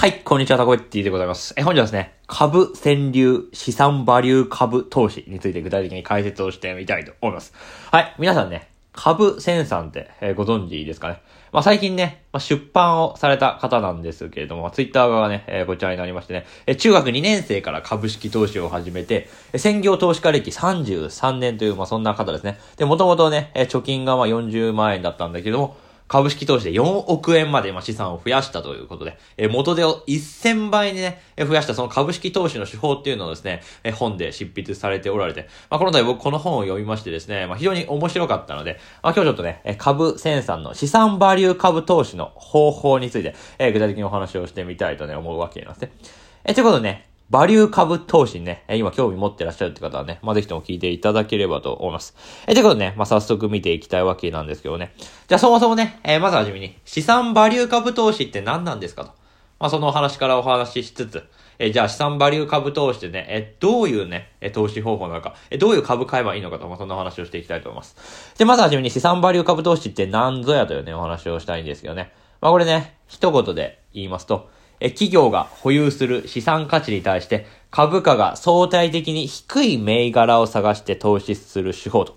はい、こんにちは、タコエッティでございます。え、本日はですね、株川柳資産バリュー株投資について具体的に解説をしてみたいと思います。はい、皆さんね、株千さんって、えーご存知ですかね？まあ、最近ね、まあ、出版をされた方なんですけれども、ツイッター側がね、えーこちらになりましてね、えー中学2年生から株式投資を始めて、え専業投資家歴33年という、まあ、そんな方ですね。で、もともとね、え貯金がま40万円だったんだけども、株式投資で4億円まで資産を増やしたということで、え元手を1000倍にね、増やしたその株式投資の手法っていうのをですね、え本で執筆されておられて、まあ、この度僕この本を読みましてですね、まあ、非常に面白かったので、まあ、今日ちょっとね、えー株千さんの資産バリュー株投資の方法について、え具体的にお話をしてみたいとね、思うわけなんですね。えということでね、バリュー株投資にね、今興味持ってらっしゃるって方はね、まあ、ぜひとも聞いていただければと思います。えということでね、まあ、早速見ていきたいわけなんですけどね。じゃあそもそもね、えーまずはじめに、資産バリュー株投資って何なんですかと。まあ、そのお話からお話ししつつ、えじゃあ資産バリュー株投資ってね、えどういうね、え投資方法なのか、えどういう株買えばいいのかと、まあ、そんなお話をしていきたいと思います。で、まずはじめに資産バリュー株投資って何ぞやというね、お話をしたいんですけどね。まあ、これね、一言で言いますと、企業が保有する資産価値に対して株価が相対的に低い銘柄を探して投資する手法と。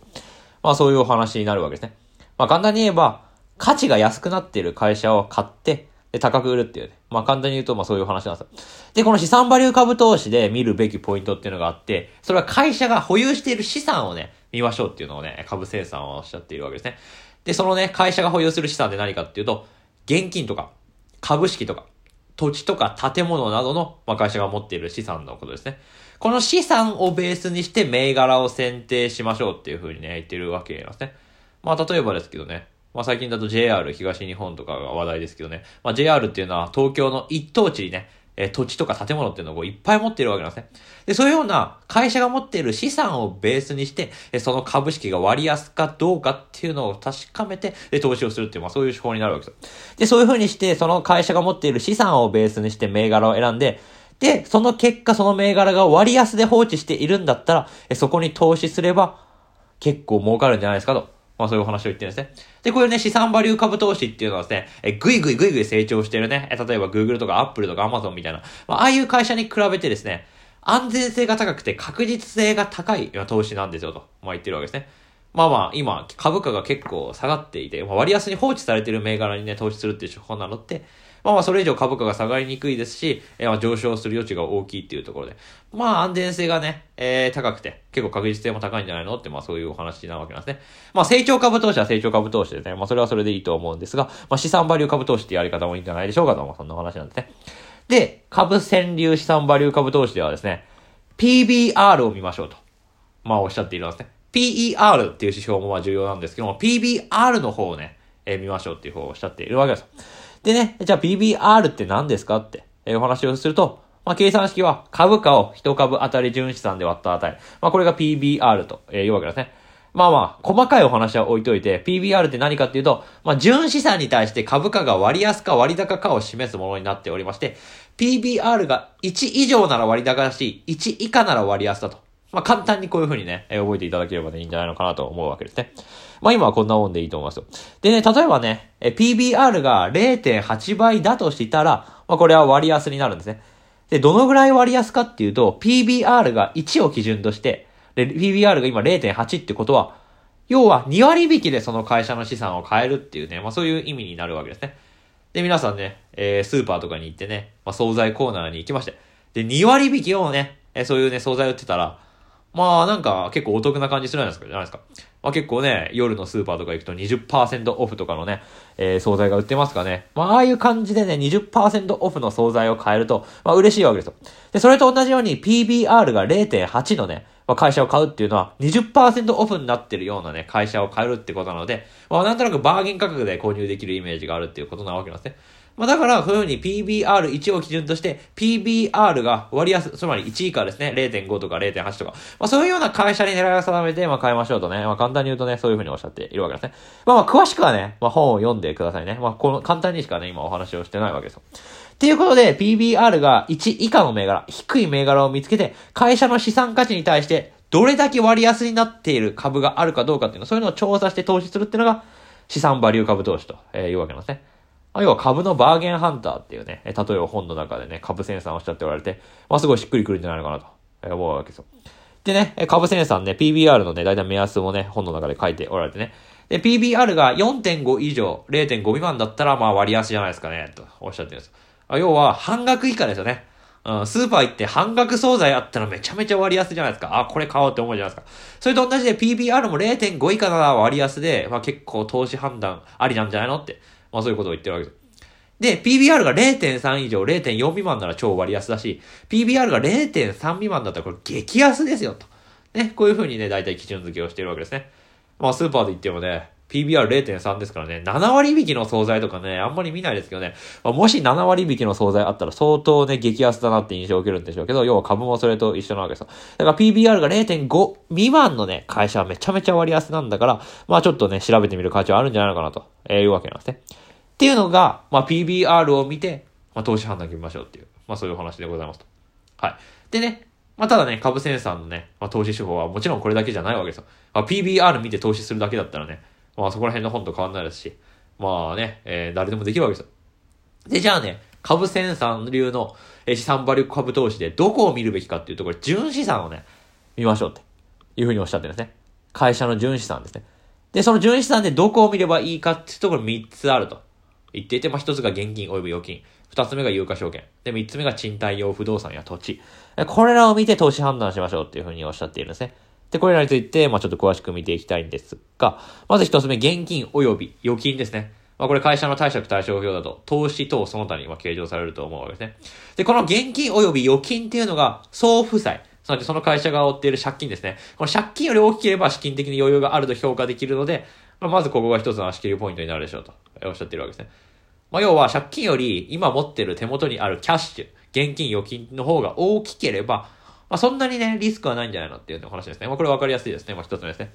まあそういうお話になるわけですね。まあ簡単に言えば、価値が安くなっている会社を買って、で、高く売るっていうね。まあ簡単に言うと、まあそういう話なんですよ。で、この資産バリュー株投資で見るべきポイントっていうのがあって、それは会社が保有している資産をね、見ましょうっていうのをね、株生産はおっしゃっているわけですね。で、そのね、会社が保有する資産って何かっていうと、現金とか、株式とか、土地とか建物などの、まあ、会社が持っている資産のことですね。この資産をベースにして銘柄を選定しましょうっていうふうにね、言ってるわけなんですね。まあ、例えばですけどね、まあ、最近だと JR 東日本とかが話題ですけどね、まあ、JR っていうのは東京の一等地にね、え土地とか建物っていうのをいっぱい持っているわけなんですね。で、そういうような会社が持っている資産をベースにして、えその株式が割安かどうかっていうのを確かめて、で、投資をするっていう、まあそういう手法になるわけです。で、そういう風にして、その会社が持っている資産をベースにして銘柄を選んで、で、その結果その銘柄が割安で放置しているんだったら、えそこに投資すれば結構儲かるんじゃないですかと。まあそういうお話を言ってるんですね。で、こういうね、資産バリュー株投資っていうのはですね、えぐいぐいぐいぐい成長してるね、え例えば Google とか Apple とか Amazon みたいな、まあああいう会社に比べてですね、安全性が高くて確実性が高い投資なんですよと、まあ言ってるわけですね。まあまあ、今、株価が結構下がっていて、まあ、割安に放置されてる銘柄にね、投資するっていう手法なのって、まあまあ、それ以上株価が下がりにくいですし、えーまあ上昇する余地が大きいっていうところで、まあ安全性がね、えー高くて、結構確実性も高いんじゃないの？って、まあそういうお話なわけなんですね。まあ成長株投資は成長株投資でね、まあそれはそれでいいと思うんですが、まあ資産バリュー株投資ってやり方もいいんじゃないでしょうかと、まあそんな話なんですね。で、株川柳資産バリュー株投資ではですね、PBR を見ましょうと。まあおっしゃっているんですね。PER っていう指標もまあ重要なんですけども、PBR の方をね、えー見ましょうっていう方をおっしゃっているわけです。でね、じゃあ PBR って何ですか？って、えーお話をすると、まあ計算式は株価を1株当たり純資産で割った値。まあこれが PBR とえーいうわけですね。まあまあ、細かいお話は置いといて、PBR って何かっていうと、まあ、純資産に対して株価が割安か割高かを示すものになっておりまして、PBR が1以上なら割高だし、1以下なら割安だと。まあ、簡単にこういう風にね、覚えていただければね、いいんじゃないのかなと思うわけですね。まあ今はこんなもんでいいと思いますよ。でね、例えばね、PBR が0.8倍だとしたら、まあこれは割安になるんですね。で、どのぐらい割安かっていうと、PBR が1を基準として、で、PBR が今0.8ってことは、要は2割引きでその会社の資産を買えるっていうね、まあそういう意味になるわけですね。で、皆さんね、えースーパーとかに行ってね、まあ惣菜コーナーに行きまして、で、2割引きをね、えーそういうね、惣菜売ってたら、まあなんか結構お得な感じするじゃないですか、じゃないですか。まあ結構ね、夜のスーパーとか行くと20%オフとかのね、えー惣菜が売ってますかね。まあああいう感じでね、20%オフの惣菜を買えると、まあ嬉しいわけですよ。で、それと同じように PBR が0.8のね、まあ、会社を買うっていうのは20%オフになってるようなね、会社を買えるってことなので、まあなんとなくバーゲン価格で購入できるイメージがあるっていうことなわけなんですね。まあだから、こういうふうに PBR1 を基準として、PBR が割安、つまり1以下ですね、0.5とか0.8とか、まあそういうような会社に狙いを定めて、まあ買いましょうとね、まあ簡単に言うとね、そういうふうにおっしゃっているわけですね。まあまあ詳しくはね、まあ本を読んでくださいね。まあこの簡単にしかね、今お話をしてないわけですよ。っていうことで、PBR が1以下の銘柄、低い銘柄を見つけて、会社の資産価値に対して、どれだけ割安になっている株があるかどうかっていうの、そういうのを調査して投資するっていうのが、資産バリュー株投資というわけなんですね。要は株のバーゲンハンターっていうね、例えば本の中でね、株生産をおっしゃっておられて、まあ、すごいしっくりくるんじゃないのかなと思うわけですよ。でね、株生産ね、PBR のね、だいたい目安もね、本の中で書いておられてね。で、PBR が4.5以上、0.5未満だったら、まあ割安じゃないですかね、とおっしゃってるんです。要は、半額以下ですよね。うん、スーパー行って半額惣菜あったらめちゃめちゃ割安じゃないですか。あ、これ買おうって思うじゃないですか。それと同じで PBR も0.5以下なら割安で、まあ結構投資判断ありなんじゃないのって、まあそういうことを言ってるわけです。で、PBR が0.3以上、0.4未満なら超割安だし、PBR が0.3未満だったらこれ激安ですよ、と。ね、こういう風にね、大体基準付けをしているわけですね。まあスーパーで言ってもね、PBR0.3 ですからね、7割引きの惣菜とかね、あんまり見ないですけどね、まあ、もし7割引きの惣菜あったら相当ね、激安だなって印象を受けるんでしょうけど、要は株もそれと一緒なわけですよ。だから PBR が0.5未満のね、会社はめちゃめちゃ割安なんだから、まあちょっとね、調べてみる価値はあるんじゃないのかなと、えーいうわけなんですね。っていうのが、まあ PBR を見て、まあ投資判断決めましょうっていう、まあそういう話でございますと。はい。でね、まあ、ただね、株生産のね、まあ、投資手法はもちろんこれだけじゃないわけですよ。まあ、PBR 見て投資するだけだったらね、まあそこら辺の本と変わんないですし、まあね、えー、誰でもできるわけですよ。で、じゃあね、株戦さん流の資産バリュー株投資でどこを見るべきかっていうと、これ、純資産をね、見ましょうっていうふうにおっしゃってるんですね。会社の純資産ですね。で、その純資産でどこを見ればいいかっていうところ3つあると言っていて、まあ1つが現金及び預金。2つ目が有価証券。で、3つ目が賃貸用不動産や土地。これらを見て投資判断しましょうっていうふうにおっしゃっているんですね。で、これらについて、まあちょっと詳しく見ていきたいんですが、まず一つ目、現金及び預金ですね。まあこれ会社の貸借対照表だと、投資等その他に計上されると思うわけですね。で、この現金及び預金っていうのが、総負債。つまりその会社が負っている借金ですね。この借金より大きければ資金的に余裕があると評価できるので、まあ、まずここが一つの足切りポイントになるでしょうとおっしゃっているわけですね。まあ、要は借金より今持っている手元にあるキャッシュ、現金預金の方が大きければ、まあ、そんなにね、リスクはないんじゃないのっていうお話ですね。まあ、これ分かりやすいですね。まあ、一つ目ですね。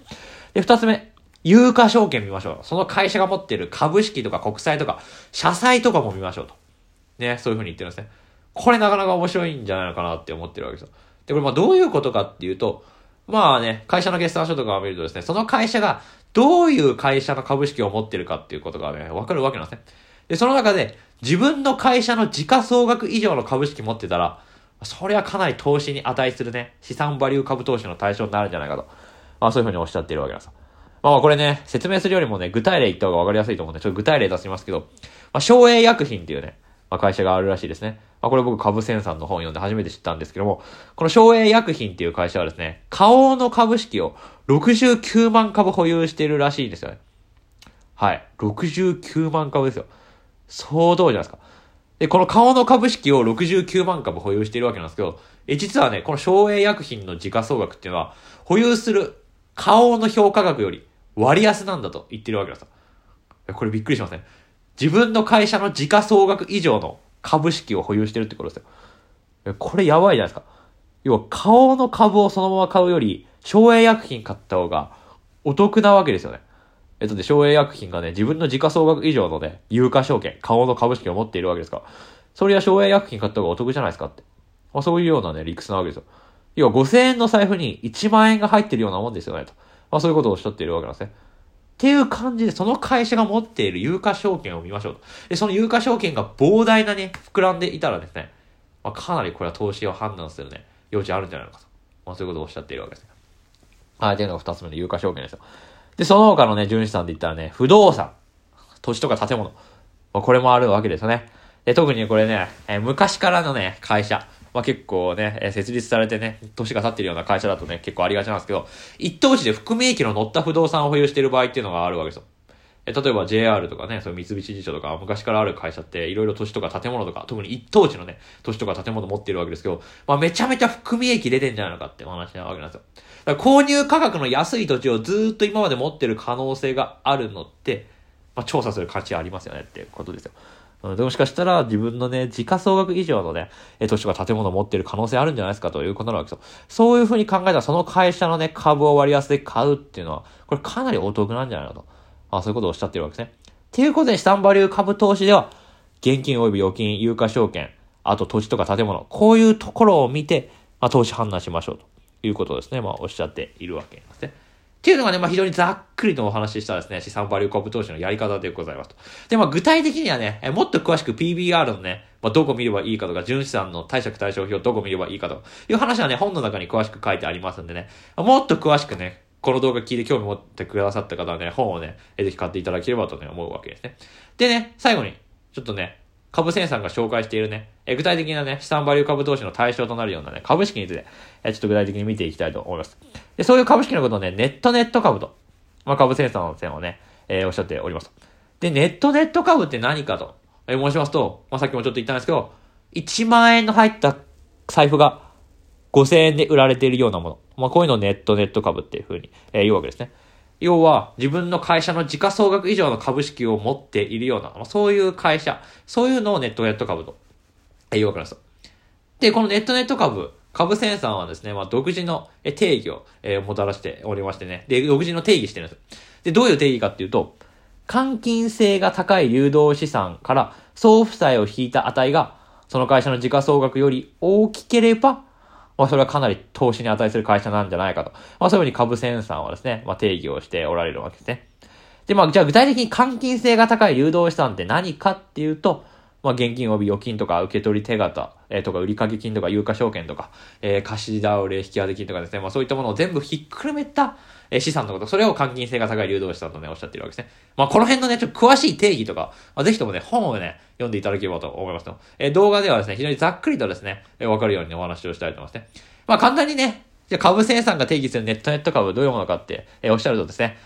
で、二つ目。有価証券見ましょう。その会社が持ってる株式とか国債とか、社債とかも見ましょうと。ね、そういうふうに言ってるんですね。これなかなか面白いんじゃないのかなって思ってるわけですよ。で、これまあどういうことかっていうと、まあね、会社の決算書とかを見るとですね、その会社がどういう会社の株式を持ってるかっていうことがね、わかるわけなんですね。で、その中で、自分の会社の時価総額以上の株式持ってたら、それはかなり投資に値するね、資産バリュー株投資の対象になるんじゃないかと。まあそういうふうにおっしゃっているわけなんですまあこれね、説明するよりもね、具体例言った方がわかりやすいと思うんで、ちょっと具体例出しますけど、まあ、省営薬品っていうね、まあ、会社があるらしいですね。まあ、これ僕株戦さんの本読んで初めて知ったんですけども、この省営薬品っていう会社はですね、花王の株式を69万株保有しているらしいんですよね。はい。69万株ですよ。相当じゃないですか。で、この顔の株式を69万株保有しているわけなんですけど、え、実はね、この省営薬品の時価総額っていうのは、保有する顔の評価額より割安なんだと言ってるわけなんですよ。これびっくりしますね。自分の会社の時価総額以上の株式を保有してるってことですよ。これやばいじゃないですか。要は、顔の株をそのまま買うより、省営薬品買った方がお得なわけですよね。えっとね、省営薬品がね、自分の時価総額以上のね、有価証券、顔の株式を持っているわけですから、それは省営薬品買った方がお得じゃないですかって。まあ、そういうようなね、理屈なわけですよ。要は5000円の財布に1万円が入ってるようなもんですよね、と。まあそういうことをおっしゃっているわけなんですね。っていう感じで、その会社が持っている有価証券を見ましょうと。で、その有価証券が膨大なね、膨らんでいたらですね、まあ、かなりこれは投資を判断するね、余地あるんじゃないのかと。まあそういうことをおっしゃっているわけですね。はい、っていうのが二つ目の有価証券ですよ。で、その他のね、純資産で言ったらね、不動産、土地とか建物、まあ、これもあるわけですよね。で、特にこれね、え、昔からのね、会社、まあ、結構ね、え、設立されてね、年が経ってるような会社だとね、結構ありがちなんですけど、一等地で含み益の乗った不動産を保有している場合っていうのがあるわけですよ。え例えば JR とかね、そう三菱地所とか昔からある会社っていろいろ土地とか建物とか、特に一等地のね、土地とか建物持ってるわけですけど、まあめちゃめちゃ含み益出てんじゃないのかってお話なわけなんですよ。購入価格の安い土地をずっと今まで持ってる可能性があるのって、まあ、調査する価値ありますよねっていうことですよ。でもしかしたら自分のね、時価総額以上のね、土地とか建物を持ってる可能性あるんじゃないですかということなわけですよ。そういうふうに考えたらその会社のね、株を割安で買うっていうのは、これかなりお得なんじゃないのと。あそういうことをおっしゃってるわけですね。っていうことで、資産バリュー株投資では、現金及び預金、有価証券、あと土地とか建物、こういうところを見て、まあ、投資判断しましょうと。いうことですね。まあ、おっしゃっているわけですね。っていうのがね、まあ、非常にざっくりとお話ししたですね、資産バリュー株投資のやり方でございますと。で、まあ、具体的にはね、もっと詳しく PBR のね、まあ、どこ見ればいいかとか、純資産の貸借対照表どこ見ればいいかという話はね、本の中に詳しく書いてありますんでね、もっと詳しくね、この動画聞いて興味持ってくださった方はね、本をね、ぜひ買っていただければとね、思うわけですね。でね、最後に、ちょっとね、株生産が紹介しているね、具体的なね、資産バリュー株投資の対象となるようなね、株式について、ちょっと具体的に見ていきたいと思います。で、そういう株式のことをね、ネットネット株と、まあ、株生産の線をね、えー、おっしゃっております。で、ネットネット株って何かと、えー、申しますと、まあ、さっきもちょっと言ったんですけど、1万円の入った財布が5000円で売られているようなもの。まあ、こういうのをネットネット株っていうふうに、えー、言うわけですね。要は、自分の会社の時価総額以上の株式を持っているような、まあ、そういう会社、そういうのをネットネット株と、え言うわけですで、このネットネット株、株生産はですね、まあ、独自の定義を、えー、もたらしておりましてね、で、独自の定義してるんです。で、どういう定義かっていうと、換金性が高い流動資産から総負債を引いた値が、その会社の時価総額より大きければ、まあ、それはかなり投資に値する会社なんじゃないかと。まあ、そういうふうに株センサーはですね、まあ、定義をしておられるわけですね。で、まあ、じゃあ具体的に換金性が高い誘導資産って何かっていうと、まあ、現金及び預金とか受け取り手形、えー、とか売掛金とか有価証券とか、えー、貸し倒れ引き当て金とかですね、まあ、そういったものを全部ひっくるめた、え、資産のこと、それを換金性が高い流動資産とね、おっしゃってるわけですね。まあ、この辺のね、ちょっと詳しい定義とか、まあ、ぜひともね、本をね、読んでいただければと思いますと。え、動画ではですね、非常にざっくりとですね、え、わかるようにお話をしたいと思いますね。まあ簡単にね、じゃ株生産が定義するネットネット株どういうものかって、え、おっしゃるとですね、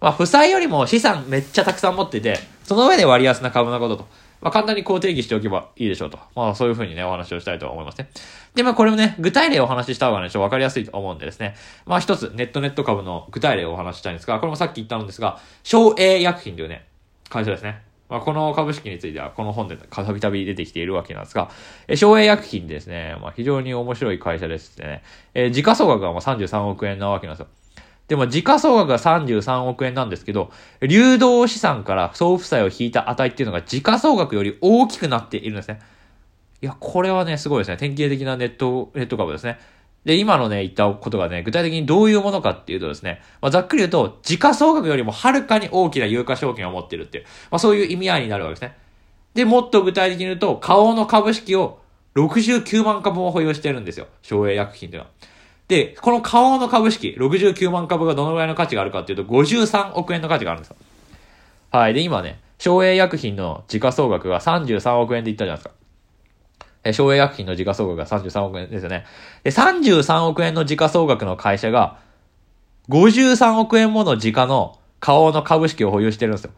まあ負債よりも資産めっちゃたくさん持ってて、その上で割安な株のことと。まあ簡単にこう定義しておけばいいでしょうと。まあそういうふうにね、お話をしたいと思いますね。で、まあこれもね、具体例をお話しした方がね、ちょっとわかりやすいと思うんでですね。まあ一つ、ネットネット株の具体例をお話ししたいんですが、これもさっき言ったんですが、省営薬品というね、会社ですね。まあ、この株式については、この本でたびたび出てきているわけなんですが、え、省営薬品ですね、まあ、非常に面白い会社ですね。えー、時価総額がまあ33億円なわけなんですよ。でも、時価総額が33億円なんですけど、流動資産から総負債を引いた値っていうのが時価総額より大きくなっているんですね。いや、これはね、すごいですね。典型的なネット、ネット株ですね。で、今のね、言ったことがね、具体的にどういうものかっていうとですね、まあ、ざっくり言うと、時価総額よりもはるかに大きな有価証券を持ってるっていう、まあ、そういう意味合いになるわけですね。で、もっと具体的に言うと、顔の株式を69万株も保有してるんですよ。省営薬品っていうのは。で、この顔の株式、69万株がどのぐらいの価値があるかっていうと、53億円の価値があるんですよ。はい。で、今ね、省営薬品の時価総額が33億円で言ったじゃないですか。え省営薬品の時価総額が33億円ですよね。で、33億円の時価総額の会社が、53億円もの時価の顔の株式を保有してるんですよ。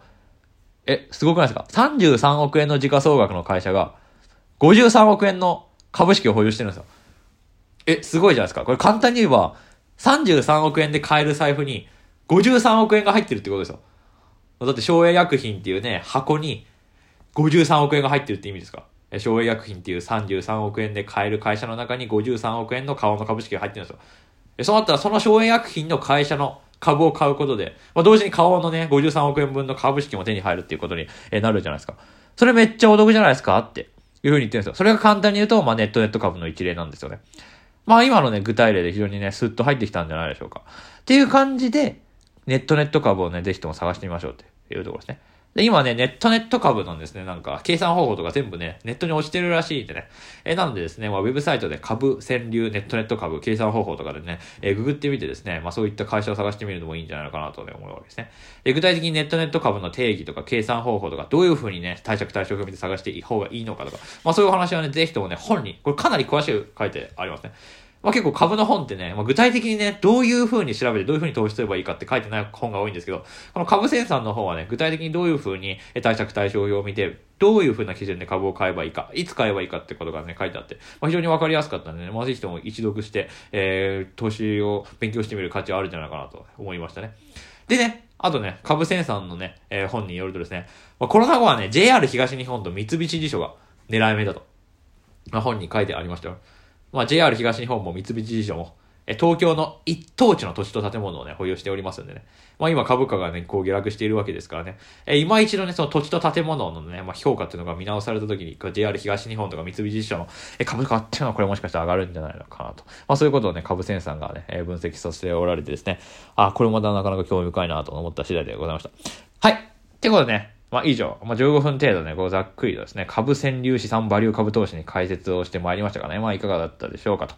え、すごくないですか ?33 億円の時価総額の会社が、53億円の株式を保有してるんですよ。え、すごいじゃないですか。これ簡単に言えば、33億円で買える財布に、53億円が入ってるってことですよ。だって省営薬品っていうね、箱に、53億円が入ってるって意味ですか省営薬品っていう33億円で買える会社の中に53億円の顔の株式が入ってるんですよ。そうなったらその省営薬品の会社の株を買うことで、まあ、同時に顔のね、53億円分の株式も手に入るっていうことになるじゃないですか。それめっちゃお得じゃないですかっていうふうに言ってるんですよ。それが簡単に言うと、まあネットネット株の一例なんですよね。まあ今のね、具体例で非常にね、スッと入ってきたんじゃないでしょうか。っていう感じで、ネットネット株をね、ぜひとも探してみましょうっていうところですね。で、今ね、ネットネット株のですね、なんか、計算方法とか全部ね、ネットに落ちてるらしいんでね。え、なんでですね、まあ、ウェブサイトで株、川柳、ネットネット株、計算方法とかでね、えググってみてですね、まあ、そういった会社を探してみるのもいいんじゃないかなとね、思うわけですね。で、具体的にネットネット株の定義とか、計算方法とか、どういうふうにね、対策対象を見て探していい方がいいのかとか、まあ、そういう話はね、ぜひともね、本に、これかなり詳しく書いてありますね。まあ、結構株の本ってね、まあ、具体的にね、どういう風に調べてどういう風に投資すればいいかって書いてない本が多いんですけど、この株生産の方はね、具体的にどういう風に対策対象表を見て、どういう風な基準で株を買えばいいか、いつ買えばいいかってことがね、書いてあって、まあ、非常にわかりやすかったんでね、まあ、ぜひとも一読して、えー、投資を勉強してみる価値はあるんじゃないかなと思いましたね。でね、あとね、株生産のね、えー、本によるとですね、まあ、コロナ後はね、JR 東日本と三菱地所が狙い目だと、まあ、本に書いてありましたよ。まあ、JR 東日本も三菱地所も、え東京の一等地の土地と建物をね、保有しておりますんでね。まあ今株価がね、こう下落しているわけですからね。え今一度ね、その土地と建物のね、まあ評価っていうのが見直された時に、JR 東日本とか三菱地所のえ株価っていうのはこれもしかしたら上がるんじゃないのかなと。まあそういうことをね、株センさんがね、え分析させておられてですね。あ、これまたなかなか興味深いなと思った次第でございました。はい。ってことでね、まあ以上、まあ15分程度ね、こうざっくりとですね、株川流資産バリュー株投資に解説をしてまいりましたがね、まあいかがだったでしょうかと。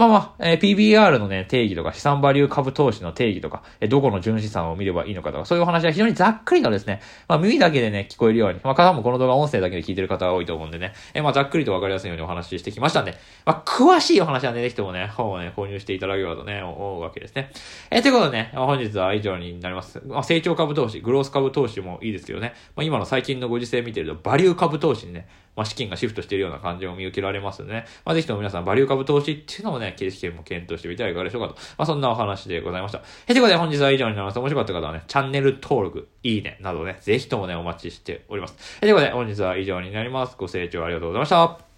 まあまあ、えー、PBR のね、定義とか、資産バリュー株投資の定義とか、えー、どこの純資産を見ればいいのかとか、そういうお話は非常にざっくりとですね、まあ耳だけでね、聞こえるように、まあ方もこの動画音声だけで聞いてる方が多いと思うんでね、えー、まあざっくりとわかりやすいようにお話ししてきましたんで、まあ詳しいお話はね、ぜひともね、本をね、購入していただければとね、思うわけですね。えー、ということでね、本日は以上になります。まあ成長株投資、グロース株投資もいいですけどね、まあ今の最近のご時世見てると、バリュー株投資にね、まあ、資金がシフトしているような感じも見受けられますのでね。まあ、ぜひとも皆さん、バリュー株投資っていうのもね、経営試験も検討してみてはいかがでしょうかと。まあ、そんなお話でございました。え、ということで本日は以上になります。面白かった方はね、チャンネル登録、いいね、などね、ぜひともね、お待ちしております。え、ということで本日は以上になります。ご清聴ありがとうございました。